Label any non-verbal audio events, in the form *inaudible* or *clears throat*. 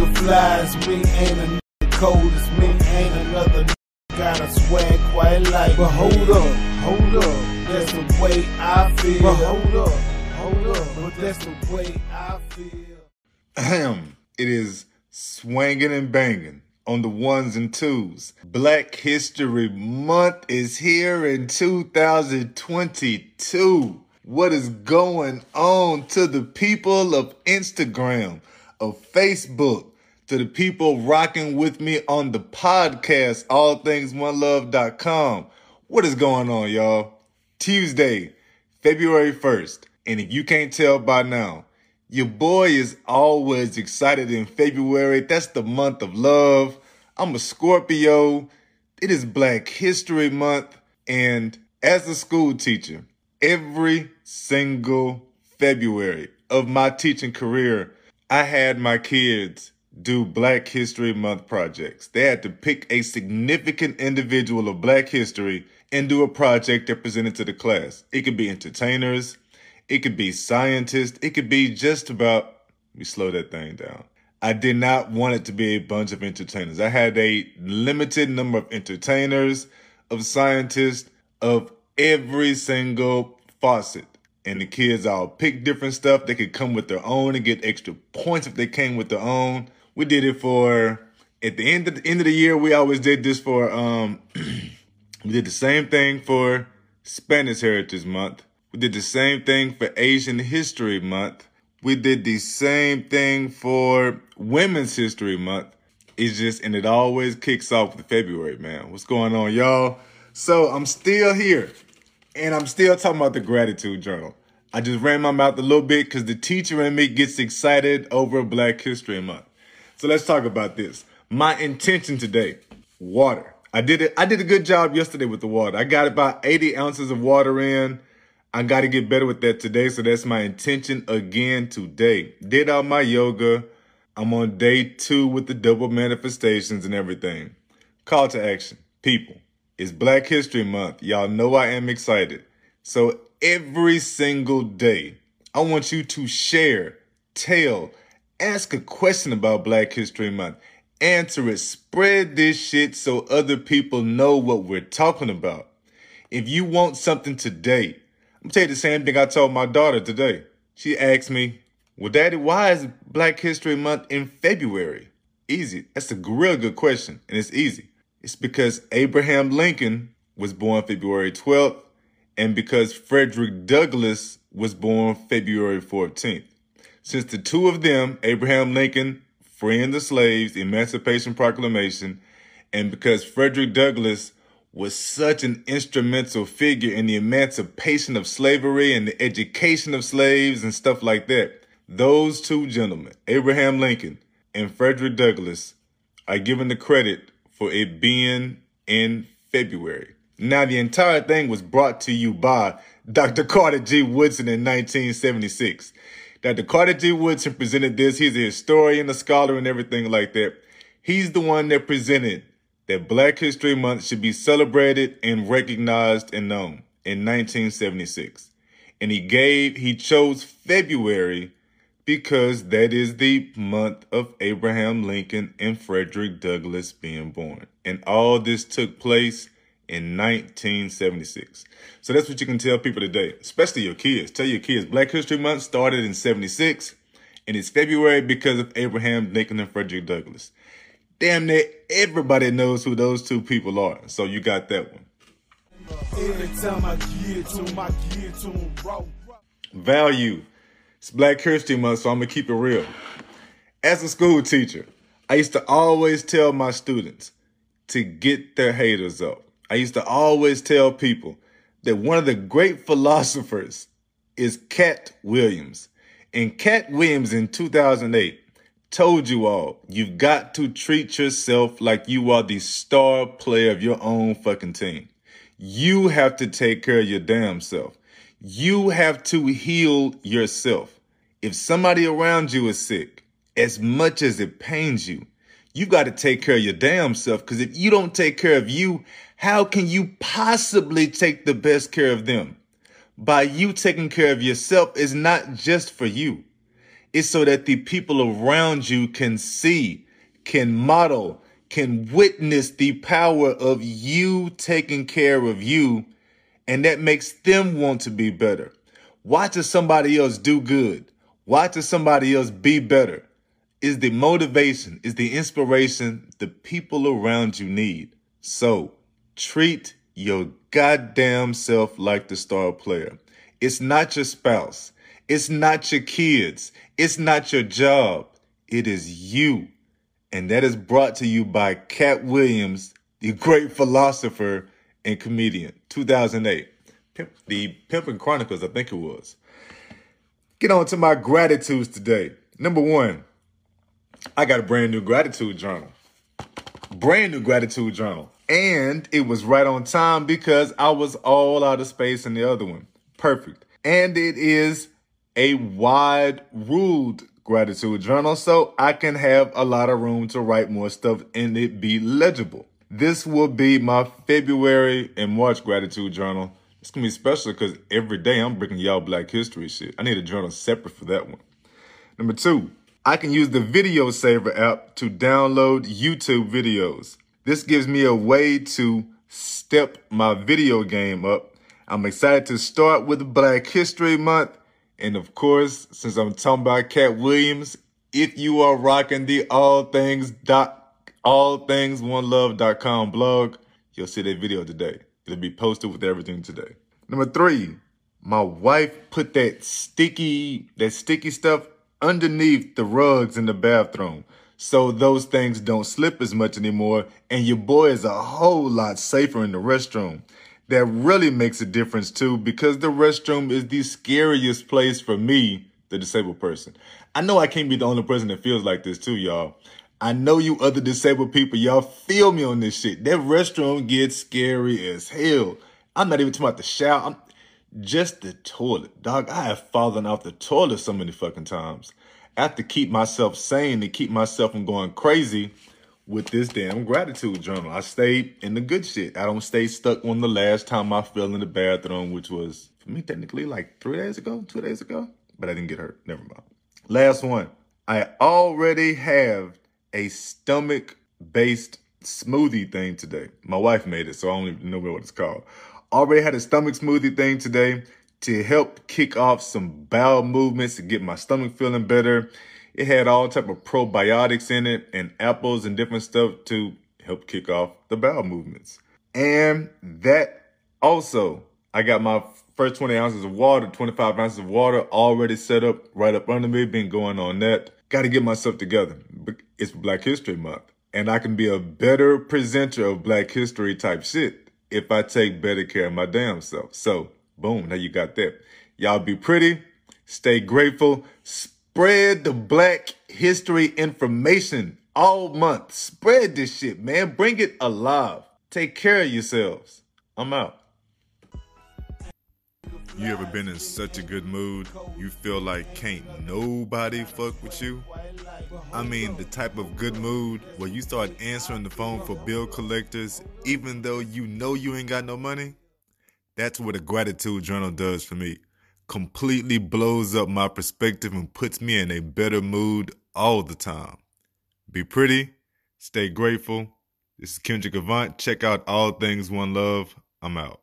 nigga fly as me, ain't a nigga cold as me, ain't another nigga got a swag quite like. But hold up, hold up, that's the way I feel. But hold up, hold up, but that's the way I feel. Ahem. It is swanging and banging on the ones and twos. Black History Month is here in 2022. What is going on to the people of Instagram, of Facebook, to the people rocking with me on the podcast, allthingsoneLove.com? What is going on, y'all? Tuesday, February 1st. And if you can't tell by now, your boy is always excited in February. That's the month of love. I'm a Scorpio. It is Black History Month. And as a school teacher, every single February of my teaching career, I had my kids do Black History Month projects. They had to pick a significant individual of Black history and do a project that presented to the class. It could be entertainers, it could be scientists. It could be just about, let me slow that thing down. I did not want it to be a bunch of entertainers. I had a limited number of entertainers, of scientists, of every single faucet. And the kids all picked different stuff. They could come with their own and get extra points if they came with their own. We did it for at the end of the end of the year. We always did this for um *clears throat* we did the same thing for Spanish Heritage Month. We did the same thing for Asian History Month. We did the same thing for Women's History Month. It's just, and it always kicks off with February, man. What's going on, y'all? So I'm still here and I'm still talking about the gratitude journal. I just ran my mouth a little bit because the teacher in me gets excited over Black History Month. So let's talk about this. My intention today, water. I did it. I did a good job yesterday with the water. I got about 80 ounces of water in. I got to get better with that today. So that's my intention again today. Did all my yoga. I'm on day two with the double manifestations and everything. Call to action. People, it's Black History Month. Y'all know I am excited. So every single day, I want you to share, tell, ask a question about Black History Month. Answer it. Spread this shit so other people know what we're talking about. If you want something today, I'm gonna tell you the same thing I told my daughter today. She asked me, Well, Daddy, why is Black History Month in February? Easy. That's a real good question, and it's easy. It's because Abraham Lincoln was born February 12th, and because Frederick Douglass was born February 14th. Since the two of them, Abraham Lincoln freeing the slaves, Emancipation Proclamation, and because Frederick Douglass was such an instrumental figure in the emancipation of slavery and the education of slaves and stuff like that. Those two gentlemen, Abraham Lincoln and Frederick Douglass, are given the credit for it being in February. Now, the entire thing was brought to you by Dr. Carter G. Woodson in 1976. Dr. Carter G. Woodson presented this. He's a historian, a scholar, and everything like that. He's the one that presented that Black History Month should be celebrated and recognized and known in 1976. And he gave, he chose February because that is the month of Abraham Lincoln and Frederick Douglass being born. And all this took place in 1976. So that's what you can tell people today, especially your kids. Tell your kids Black History Month started in 76 and it's February because of Abraham Lincoln and Frederick Douglass damn near everybody knows who those two people are. So you got that one. Value. It's Black History Month, so I'm gonna keep it real. As a school teacher, I used to always tell my students to get their haters up. I used to always tell people that one of the great philosophers is Katt Williams. And Katt Williams in 2008 told you all, you've got to treat yourself like you are the star player of your own fucking team. You have to take care of your damn self. You have to heal yourself. If somebody around you is sick, as much as it pains you, you got to take care of your damn self. Because if you don't take care of you, how can you possibly take the best care of them? By you taking care of yourself is not just for you. It's so that the people around you can see, can model, can witness the power of you taking care of you. And that makes them want to be better. Watching somebody else do good, watching somebody else be better is the motivation, is the inspiration the people around you need. So treat your goddamn self like the star player. It's not your spouse. It's not your kids. It's not your job. It is you. And that is brought to you by Katt Williams, the great philosopher and comedian. 2008. Pimp, the Pimpin' Chronicles, I think it was. Get on to my gratitudes today. Number one, I got a brand new gratitude journal. Brand new gratitude journal. And it was right on time because I was all out of space in the other one. Perfect. And it is a wide ruled gratitude journal so I can have a lot of room to write more stuff and it be legible. This will be my February and March gratitude journal. It's gonna be special because every day I'm bringing y'all Black History shit. I need a journal separate for that one. Number two, I can use the Video Saver app to download YouTube videos. This gives me a way to step my video game up. I'm excited to start with Black History Month. And of course, since I'm talking about Katt Williams, if you are rocking the all things dot all things one love.com blog, you'll see that video today. It'll be posted with everything today. Number three, my wife put that sticky, that sticky stuff underneath the rugs in the bathroom so those things don't slip as much anymore and your boy is a whole lot safer in the restroom. That really makes a difference too because the restroom is the scariest place for me, the disabled person. I know I can't be the only person that feels like this too, y'all. I know you other disabled people, y'all feel me on this shit. That restroom gets scary as hell. I'm not even talking about the shower. I'm, just the toilet. Dog, I have fallen off the toilet so many fucking times. I have to keep myself sane and keep myself from going crazy with this damn gratitude journal. I stay in the good shit. I don't stay stuck on the last time I fell in the bathroom, which was, for me, technically like three days ago, two days ago. But I didn't get hurt. Never mind. Last one. I already have a stomach-based smoothie thing today. My wife made it, so I don't even know what it's called. Already had a stomach smoothie thing today to help kick off some bowel movements to get my stomach feeling better. It had all type of probiotics in it and apples and different stuff to help kick off the bowel movements. And that also, I got my first 20 ounces of water, 25 ounces of water already set up right up under me, been going on that. Got to get myself together. It's Black History Month. And I can be a better presenter of Black History type shit if I take better care of my damn self. So, boom, now you got that. Y'all be pretty, stay grateful, spread the black history information all month. Spread this shit, man. Bring it alive. Take care of yourselves. I'm out. You ever been in such a good mood, you feel like can't nobody fuck with you? I mean, the type of good mood where you start answering the phone for bill collectors even though you know you ain't got no money? That's what a gratitude journal does for me. Completely blows up my perspective and puts me in a better mood all the time. Be pretty, stay grateful. This is Kendrick Avant. Check out All Things One Love. I'm out.